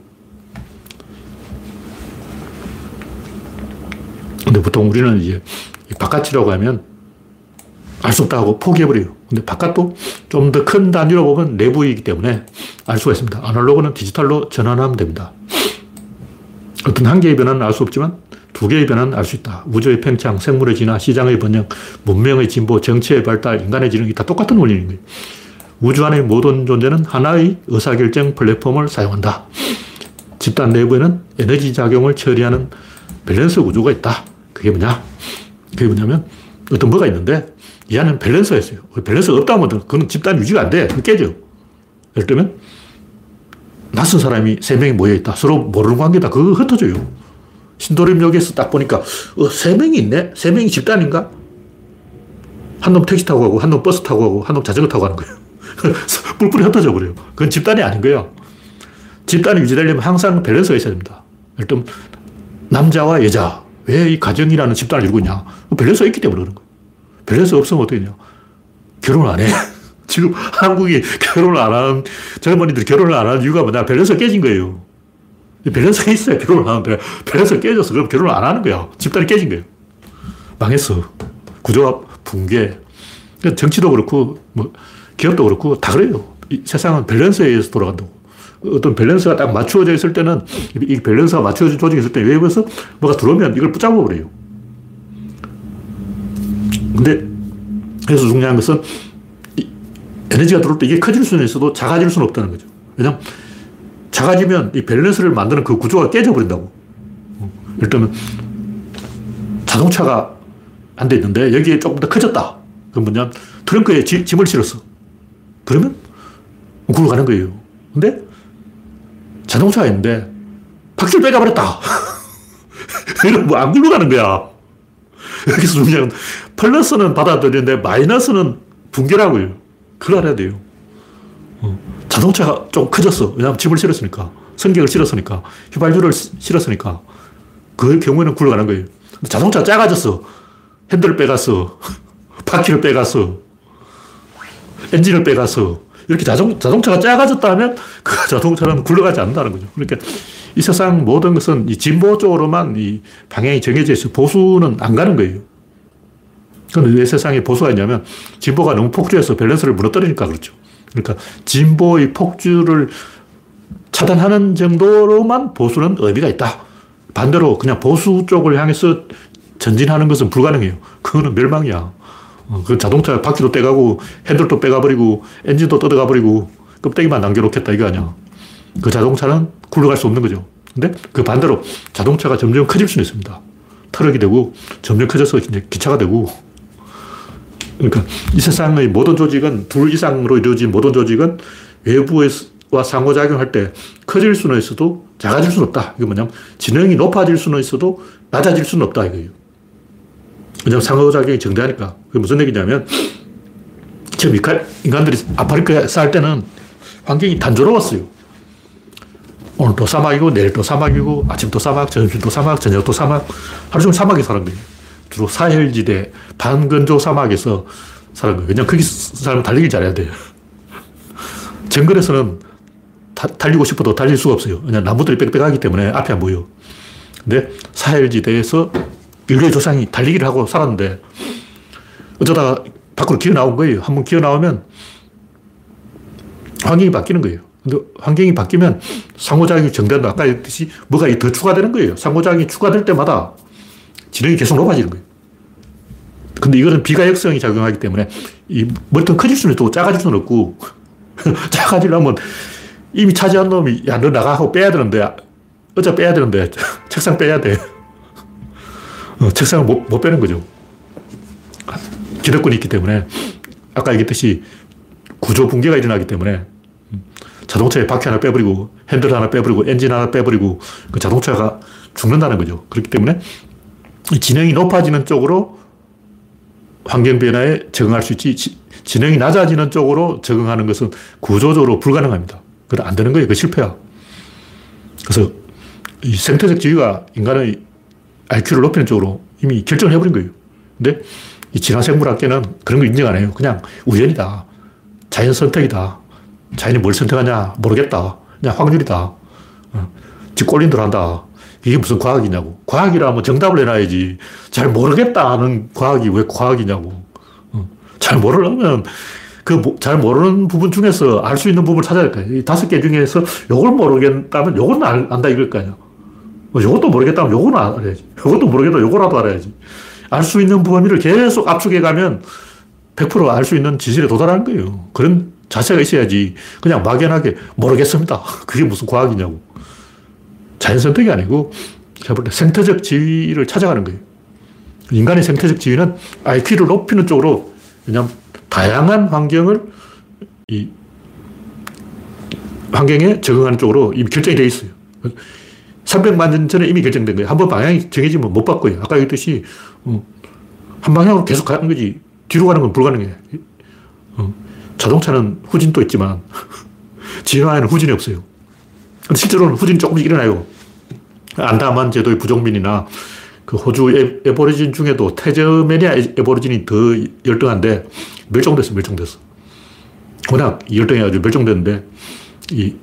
근데 보통 우리는 이제 바깥이라고 하면 알 수 없다 하고 포기해버려요. 근데 바깥도 좀 더 큰 단위로 보면 내부이기 때문에 알 수가 있습니다. 아날로그는 디지털로 전환하면 됩니다. 어떤 한 개의 변화는 알 수 없지만 두 개의 변화는 알 수 있다. 우주의 팽창, 생물의 진화, 시장의 번영, 문명의 진보, 정치의 발달, 인간의 지능이 다 똑같은 원리인 거예요. 우주 안의 모든 존재는 하나의 의사결정 플랫폼을 사용한다. 집단 내부에는 에너지 작용을 처리하는 밸런스 구조가 있다. 그게 뭐냐? 그게 뭐냐면 어떤 뭐가 있는데 이 안에는 밸런스가 있어요. 밸런스가 없다면 그건 집단 유지가 안 돼. 깨져. 예를 들면 낯선 사람이 세 명이 모여있다. 서로 모르는 관계다. 그거 흩어져요. 신도림역에서 딱 보니까 어, 세 명이 있네? 세 명이 집단인가? 한 놈 택시 타고 가고, 한 놈 버스 타고 가고, 한 놈 자전거 타고 가는 거예요. 뿔뿔이 흩어져 버려요. 그건 집단이 아닌 거예요. 집단이 유지되려면 항상 밸런스가 있어야 됩니다. 일단 남자와 여자, 왜 이 가정이라는 집단을 이루고 있냐? 밸런스가 있기 때문에 그런 거예요. 밸런스 없으면 어떻게 되냐? 결혼 안 해. 지금 한국이 결혼을 안 하는, 젊은이들이 결혼을 안 하는 이유가 뭐냐? 밸런스가 깨진 거예요. 밸런스가 있어야 결혼을 하는데, 밸런스가 깨져서 그럼 결혼을 안 하는 거야. 집단이 깨진 거예요. 망했어. 구조가 붕괴. 그러니까 정치도 그렇고, 뭐, 기업도 그렇고, 다 그래요. 세상은 밸런스에 의해서 돌아간다고. 어떤 밸런스가 딱 맞추어져 있을 때는 이 밸런스가 맞추어진 조직이 있을 때 외부에서 뭐가 들어오면 이걸 붙잡아 버려요. 근데 그래서 중요한 것은 에너지가 들어올 때 이게 커질 수는 있어도 작아질 수는 없다는 거죠. 왜냐면 작아지면 이 밸런스를 만드는 그 구조가 깨져버린다고. 예를 들면 자동차가 한대 있는데 여기에 조금 더 커졌다. 그럼 뭐냐 트렁크에 지, 짐을 실었어. 그러면 굴러가는 거예요. 근데 자동차가 있는데 바퀴를 빼가버렸다. 이러면 뭐안 굴러 가는 거야. 여기서 중요한 플러스는 받아들이는데 마이너스는 붕괴라고요. 그걸 알아야 돼요. 어. 자동차가 좀 커졌어. 왜냐하면 집을 실었으니까. 성격을 실었으니까. 휘발유를 실었으니까. 그 경우에는 굴러가는 거예요. 자동차가 작아졌어. 핸들을 빼갔어. 바퀴를 빼갔어. 엔진을 빼갔어. 이렇게 자동, 자동차가 작아졌다 하면 그 자동차는 굴러가지 않는다는 거죠. 그러니까 이 세상 모든 것은 이 진보 쪽으로만 이 방향이 정해져 있어 보수는 안 가는 거예요. 그건 왜 세상에 보수가 있냐면 진보가 너무 폭주해서 밸런스를 무너뜨리니까 그렇죠. 그러니까 진보의 폭주를 차단하는 정도로만 보수는 의미가 있다. 반대로 그냥 보수 쪽을 향해서 전진하는 것은 불가능해요. 그거는 멸망이야. 어, 그 자동차 바퀴도 떼가고 핸들도 빼가버리고 엔진도 뜯어가버리고 껍데기만 남겨놓겠다 이거 아니야. 그 자동차는 굴러갈 수 없는 거죠. 근데 그 반대로 자동차가 점점 커질 수는 있습니다. 트럭이 되고 점점 커져서 이제 기차가 되고 그러니까 이 세상의 모든 조직은 둘 이상으로 이루어진 모든 조직은 외부와 상호작용할 때 커질 수는 있어도 작아질 수는 없다. 이게 뭐냐면 지능이 높아질 수는 있어도 낮아질 수는 없다 이거예요. 왜냐면 상호작용이 정대하니까. 그게 무슨 얘기냐면 지금 인간들이 아프리카에 살 때는 환경이 단조로웠어요. 오늘도 사막이고 내일도 사막이고 아침도 사막, 점심도 사막, 저녁도 사막 하루 종일 사막에 거예요. 주로 사헬지대 반건조 사막에서 사는 거예요. 왜냐면 거기 사람은 달리기 잘해야 돼요. 정글에서는 다, 달리고 싶어도 달릴 수가 없어요. 그냥 나무들이 빽빽하기 때문에 앞에 안 보여. 근데 사헬지대에서 인류의 조상이 달리기를 하고 살았는데 어쩌다가 밖으로 기어 나온 거예요. 한번 기어 나오면 환경이 바뀌는 거예요. 근데 환경이 바뀌면 상호작용이 정된다. 아까 했듯이 뭐가 더 추가되는 거예요. 상호작용이 추가될 때마다 지능이 계속 높아지는 거예요. 근데 이거는 비가역성이 작용하기 때문에 이 머리통 커질 수는 있고 작아질 수는 없고 작아지려면 이미 차지한 놈이 야 너 나가 하고 빼야 되는데 어차 빼야 되는데 책상 빼야 돼. 어, 책상을 못, 못 빼는 거죠. 기득권이 있기 때문에 아까 얘기했듯이 구조 붕괴가 일어나기 때문에 자동차에 바퀴 하나 빼버리고 핸들 하나 빼버리고 엔진 하나 빼버리고 그 자동차가 죽는다는 거죠. 그렇기 때문에 지능이 높아지는 쪽으로 환경 변화에 적응할 수 있지 지능이 낮아지는 쪽으로 적응하는 것은 구조적으로 불가능합니다. 그건 안 되는 거예요. 그 실패야. 그래서 이 생태적 지위가 인간의 IQ를 높이는 쪽으로 이미 결정을 해버린 거예요. 근데 이 진화생물학계는 그런 거 인정 안 해요. 그냥 우연이다. 자연 선택이다. 자연이 뭘 선택하냐 모르겠다. 그냥 확률이다. 어. 집 꼴린 대로 한다. 이게 무슨 과학이냐고. 과학이라면 정답을 내놔야지. 잘 모르겠다 하는 과학이 왜 과학이냐고. 어. 잘 모르려면 그 잘 모르는 부분 중에서 알 수 있는 부분을 찾아야 될까. 이 다섯 개 중에서 요걸 모르겠다면 요건 안다 이걸 거 아니야. 뭐 요것도 모르겠다면 요건 알아야지. 요것도 모르겠다 요거라도 알아야지. 알 수 있는 범위를 계속 압축해 가면 100%알 수 있는 지질에 도달하는 거예요. 그런 자세가 있어야지 그냥 막연하게 모르겠습니다. 그게 무슨 과학이냐고. 자연 선택이 아니고 제가 볼 때 생태적 지위를 찾아가는 거예요. 인간의 생태적 지위는 IQ를 높이는 쪽으로 왜냐하면 다양한 환경을 이 환경에 적응하는 쪽으로 이미 결정이 되어 있어요. 300만 년 전에 이미 결정된 거예요. 한 번 방향이 정해지면 못 바꿔요. 아까 얘기했듯이 어, 한 방향으로 계속 가는 거지. 뒤로 가는 건 불가능해. 어, 자동차는 후진도 있지만 진화에는 후진이 없어요. 근데 실제로는 후진이 조금씩 일어나요. 안다만 제도의 부족민이나 그 호주 에버리진 중에도 테저메니아 에버리진이 더 열등한데 멸종됐어, 멸종됐어. 워낙 열등해가지고 멸종됐는데 이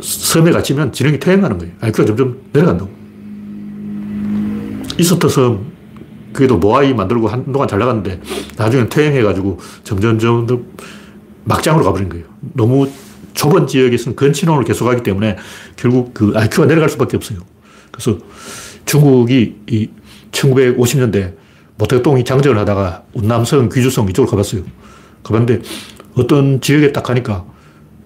섬에 갇히면 지능이 퇴행하는 거예요. IQ가 점점 내려간다고. 이스터 섬, 그게도 모아이 만들고 한동안 잘 나갔는데 나중에 퇴행해가지고 점점 점 막장으로 가버린 거예요. 너무 좁은 지역에서는 근친혼을 계속하기 때문에 결국 그 IQ가 내려갈 수밖에 없어요. 그래서 중국이 이 1950년대 모택동이 장정을 하다가 운남성, 귀주성 이쪽으로 가봤어요. 가봤는데 어떤 지역에 딱 가니까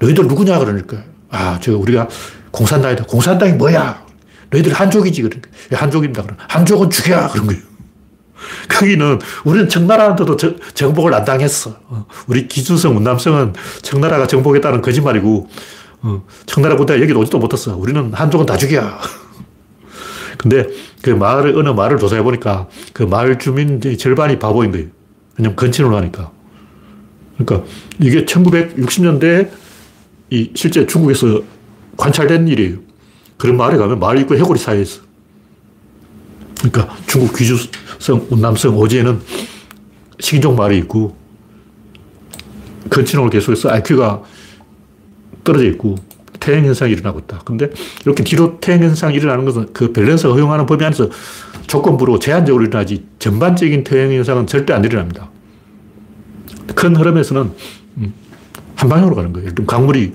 너희들 누구냐 그러니까 아, 저 우리가 공산당이다. 공산당이 뭐야? 너희들 한족이지. 그러니까 한족입니다. 그럼 한족은 죽여. 그런 거예요. 거기는 우리는 청나라한테도 저, 정복을 안 당했어. 어, 우리 기준성, 운남성은 청나라가 정복했다는 거짓말이고, 어, 청나라 군대가 여기 오지도 못했어. 우리는 한족은 다 죽여. 근데 그 마을을, 어느 마을을 조사해 보니까 그 마을 주민 절반이 바보인 거예요. 왜냐면 근친을 하니까. 그러니까 이게 1960년대 이 실제 중국에서 관찰된 일이에요. 그런 마을에 가면 마을 입구 해골이 쌓여 있어. 그러니까 중국 귀주성, 운남성, 오지에는 식인종 마을이 있고 근친홍을 계속해서 IQ가 떨어져 있고 퇴행 현상이 일어나고 있다. 근데 이렇게 뒤로 퇴행 현상이 일어나는 것은 그 밸런스가 허용하는 범위 안에서 조건부로 제한적으로 일어나지 전반적인 퇴행 현상은 절대 안 일어납니다. 큰 흐름에서는 음, 한 방향으로 가는 거예요. 좀 강물이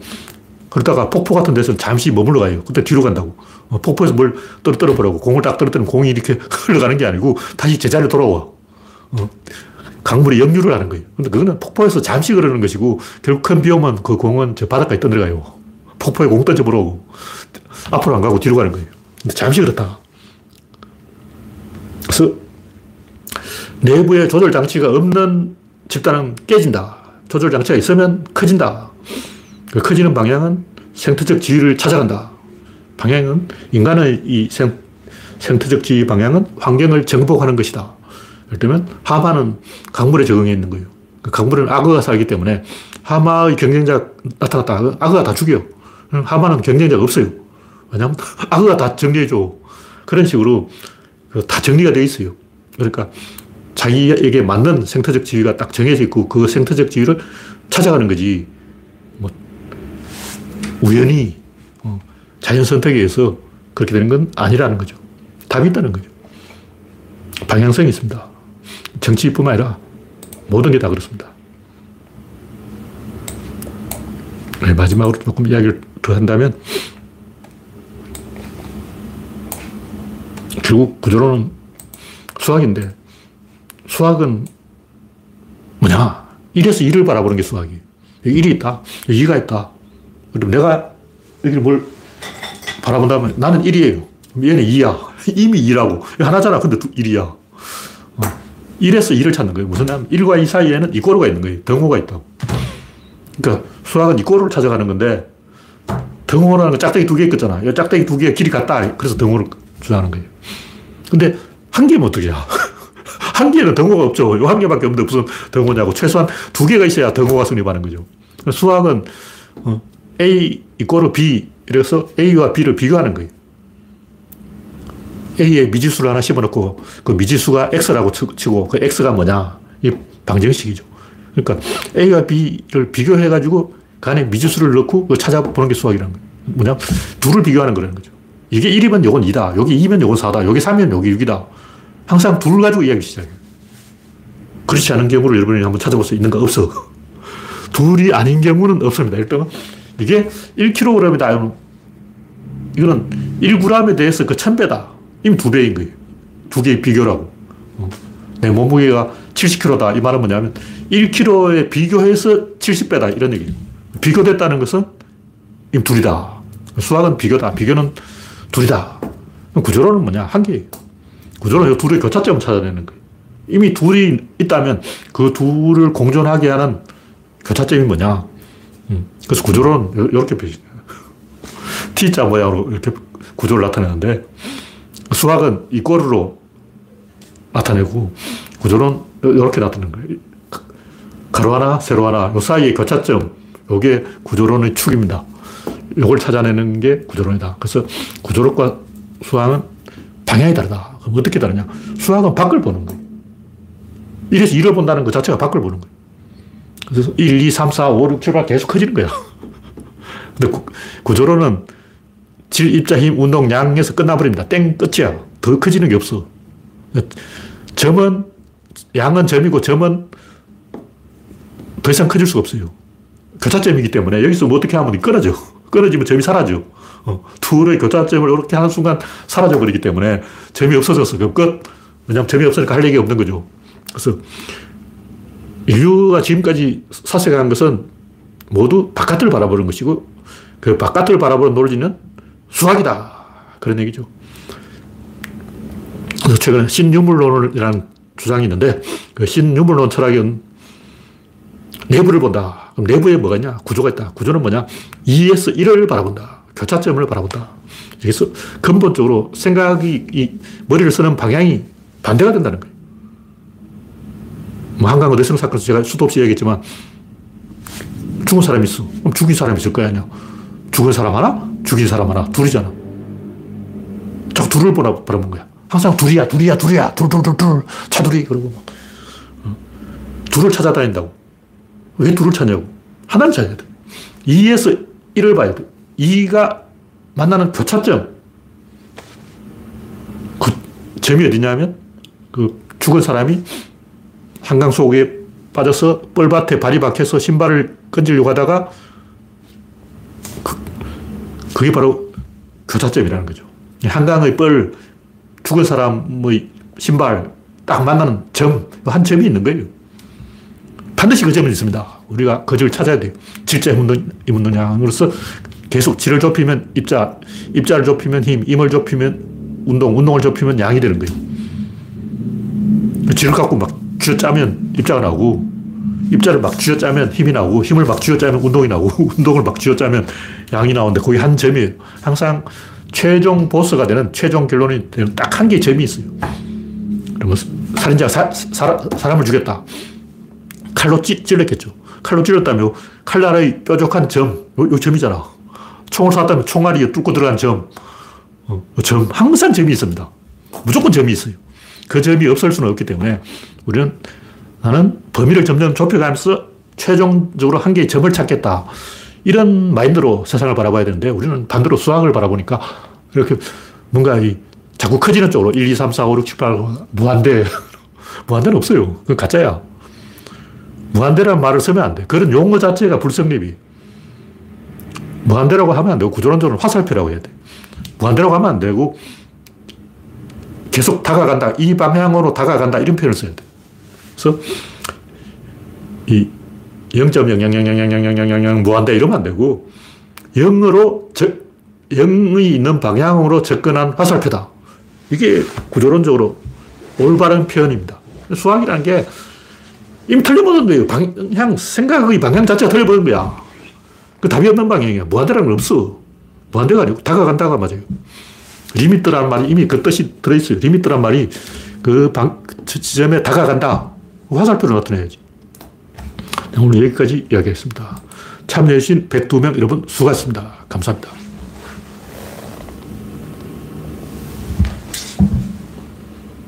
그러다가 폭포 같은 데서 잠시 머물러 가요. 그때 뒤로 간다고. 어, 폭포에서 뭘 떨어뜨려 보라고. 공을 딱 떨어뜨리면 공이 이렇게 흘러가는 게 아니고 다시 제자리로 돌아와. 어, 강물이 역류를 하는 거예요. 근데 그거는 폭포에서 잠시 그러는 것이고 결국 큰 비 오면 그 공은 저 바닷가에 떠내려가요. 폭포에 공 던져 보라고. 앞으로 안 가고 뒤로 가는 거예요. 근데 잠시 그렇다. 그래서 내부에 조절 장치가 없는 집단은 깨진다. 조절 장치가 있으면 커진다. 그 커지는 방향은 생태적 지위를 찾아간다. 방향은 인간의 이 생, 생태적 지위 방향은 환경을 정복하는 것이다. 예를 들면 하마는 강물에 적응해 있는 거예요. 그 강물에는 악어가 살기 때문에 하마의 경쟁자 나타났다. 악어가 다 죽여. 하마는 경쟁자가 없어요. 왜냐하면 악어가 다 정리해줘. 그런 식으로 그다 정리가 되어 있어요. 그러니까 자기에게 맞는 생태적 지위가 딱 정해져 있고 그 생태적 지위를 찾아가는 거지. 뭐 우연히 어, 자연 선택에 의해서 그렇게 되는 건 아니라는 거죠. 답이 있다는 거죠. 방향성이 있습니다. 정치뿐만 아니라 모든 게 다 그렇습니다. 네, 마지막으로 조금 이야기를 더 한다면 결국 구조론은 수학인데 수학은 뭐냐? 1에서 2를 바라보는 게 수학이에요. 1이 있다. 2가 있다. 그럼 내가 여기 뭘 바라본다면 나는 1이에요. 얘는 2야. 이미 2라고. 하나잖아. 근데 1이야. 어. 1에서 2를 찾는 거예요. 무슨 냐면 1과 2 사이에는 이꼬르가 있는 거예요. 등호가 있다고. 그러니까 수학은 이꼬르를 찾아가는 건데 등호라는 건 짝대기 두 개 있겠잖아. 이 짝대기 두 개의 길이 같다. 그래서 등호를 주장하는 거예요. 근데 한 개면 어떡이야. 한 개는 등호가 없죠. 요 한 개밖에 없는데 무슨 등호냐고. 최소한 두 개가 있어야 등호가 성립하는 거죠. 수학은 어, A 이꼬르 B 이래서 A와 B를 비교하는 거예요. A에 미지수를 하나 심어놓고 그 미지수가 X라고 치고 그 X가 뭐냐. 이 방정식이죠. 그러니까 A와 B를 비교해가지고 그 안에 미지수를 넣고 찾아보는 게 수학이라는 거예요. 뭐냐? 둘을 비교하는 거라는 거죠. 이게 1이면 요건 2다. 여기 2면 요건 4다. 여기 3이면 여기 6이다. 항상 둘 가지고 이야기 시작해요. 그렇지 않은 경우를 여러분이 한번 수 있는가? 없어. 둘이 아닌 경우는 없습니다. 일단 이게 1kg이다. 이거는 1g에 대해서 그 1000배다. 이미 두 배인 거예요. 두 개의 비교라고. 어. 내 몸무게가 70kg다. 이 말은 뭐냐면 1kg에 비교해서 70배다. 이런 얘기예요. 비교됐다는 것은 이미 둘이다. 수학은 비교다. 비교는 둘이다. 구조론은 뭐냐? 한 개예요. 구조론은 둘의 교차점을 찾아내는 거예요. 이미 둘이 있다면 그 둘을 공존하게 하는 교차점이 뭐냐? 음. 그래서 구조론은 이렇게 표시해요. T자 모양으로 이렇게 구조를 나타내는데 수학은 이 꼴로 나타내고 구조론 이렇게 나타내는 거예요. 가로 하나, 세로 하나, 요 사이의 교차점, 요게 구조론의 축입니다. 요걸 찾아내는 게 구조론이다. 그래서 구조론과 수학은 방향이 다르다. 그럼 어떻게 다르냐? 수학은 밖을 보는 거예요. 1에서 1을 본다는 것 자체가 밖을 보는 거예요. 그래서 1, 2, 3, 4, 5, 6, 7, 8 계속 커지는 거야. 근데 구, 구조론은 질, 입자, 힘, 운동, 양에서 끝나버립니다. 땡, 끝이야. 더 커지는 게 없어. 점은, 양은 점이고 점은 더 이상 커질 수가 없어요. 교차점이기 때문에 여기서 뭐 어떻게 하면 끊어져. 끊어지면 점이 사라져. 어, 둘의 교차점을 이렇게 하는 순간 사라져 버리기 때문에 점이 없어졌어. 그럼 끝. 왜냐면 점이 없으니까 할 얘기가 없는 거죠. 그래서 인류가 지금까지 사색한 것은 모두 바깥을 바라보는 것이고 그 바깥을 바라보는 논리는 수학이다. 그런 얘기죠. 그래서 최근에 신유물론이라는 주장이 있는데 그 신유물론 철학은 내부를 본다. 그럼 내부에 뭐가 있냐? 구조가 있다. 구조는 뭐냐? 2에서 1을 바라본다. 교차점을 바라본다. 그래서 근본적으로 생각이, 이 머리를 쓰는 방향이 반대가 된다는 거예요. 뭐 한강 어대성 사건에서 제가 수도 없이 얘기했지만 죽은 사람이 있어. 그럼 죽인 사람이 있을 거야, 아니야. 죽은 사람 하나? 죽인 사람 하나. 둘이잖아. 자꾸 둘을 보라, 바라본 거야. 항상 둘이야, 둘이야, 둘이야. 둘, 둘, 둘, 둘. 차둘이. 그러고 막. 어. 둘을 찾아다닌다고. 왜 둘을 찾냐고. 하나를 찾아야 돼. 2에서 1을 봐야 돼. 2가 만나는 교차점. 그 점이 어디냐면 그 죽은 사람이 한강 속에 빠져서 뻘밭에 발이 박혀서 신발을 건지려고 하다가 그, 그게 바로 교차점이라는 거죠. 한강의 뻘, 죽은 사람의 신발 딱 만나는 점, 한 점이 있는 거예요. 반드시 그 점이 있습니다. 우리가 그 점을 찾아야 돼요. 질자 묻는, 묻는 양으로서 계속 질을 좁히면 입자, 입자를 좁히면 힘, 힘을 좁히면 운동, 운동을 좁히면 양이 되는 거예요. 질을 갖고 막 쥐어짜면 입자가 나오고, 입자를 막 쥐어짜면 힘이 나오고, 힘을 막 쥐어짜면 운동이 나오고, 운동을 막 쥐어짜면 양이 나오는데 거기 한 점이에요. 항상 최종 보스가 되는, 최종 결론이 되는 딱 한 개의 점이 있어요. 그러면 살인자가 사, 사, 사람을 죽였다. 칼로 찌, 찔렀겠죠. 칼로 찔렀다면 칼날의 뾰족한 점, 요, 요 점이잖아. 총을 쐈다면 총알이 뚫고 들어간 점, 어, 점, 항상 점이 있습니다. 무조건 점이 있어요. 그 점이 없을 수는 없기 때문에 우리는 나는 범위를 점점 좁혀가면서 최종적으로 한 개의 점을 찾겠다. 이런 마인드로 세상을 바라봐야 되는데 우리는 반대로 수학을 바라보니까 이렇게 뭔가 이 자꾸 커지는 쪽으로 1, 2, 3, 4, 5, 6, 7, 8 무한대. 무한대는 없어요. 그건 가짜야. 무한대라는 말을 쓰면 안 돼. 그런 용어 자체가 불성립이. 무한대라고 하면 안 되고 구조론적으로 화살표라고 해야 돼. 무한대라고 하면 안 되고 계속 다가간다. 이 방향으로 다가간다. 이런 표현을 써야 돼. 그래서 이 0.000000000 무한대 이러면 안 되고 0으로 저, 0이 있는 방향으로 접근한 화살표다. 이게 구조론적으로 올바른 표현입니다. 수학이라는 게 이미 틀려버린 거예요. 방향, 생각의 방향 자체가 틀려버린 거야. 그 답이 없는 방향이야. 무한대라는 건 없어. 무한대가 아니고 다가간다가 맞아요. limit라는 말이 이미 그 뜻이 들어있어요. limit란 말이 그 방, 지점에 다가간다. 화살표를 나타내야지. 오늘 여기까지 이야기했습니다. 참여해주신 102명 여러분 수고하셨습니다. 감사합니다.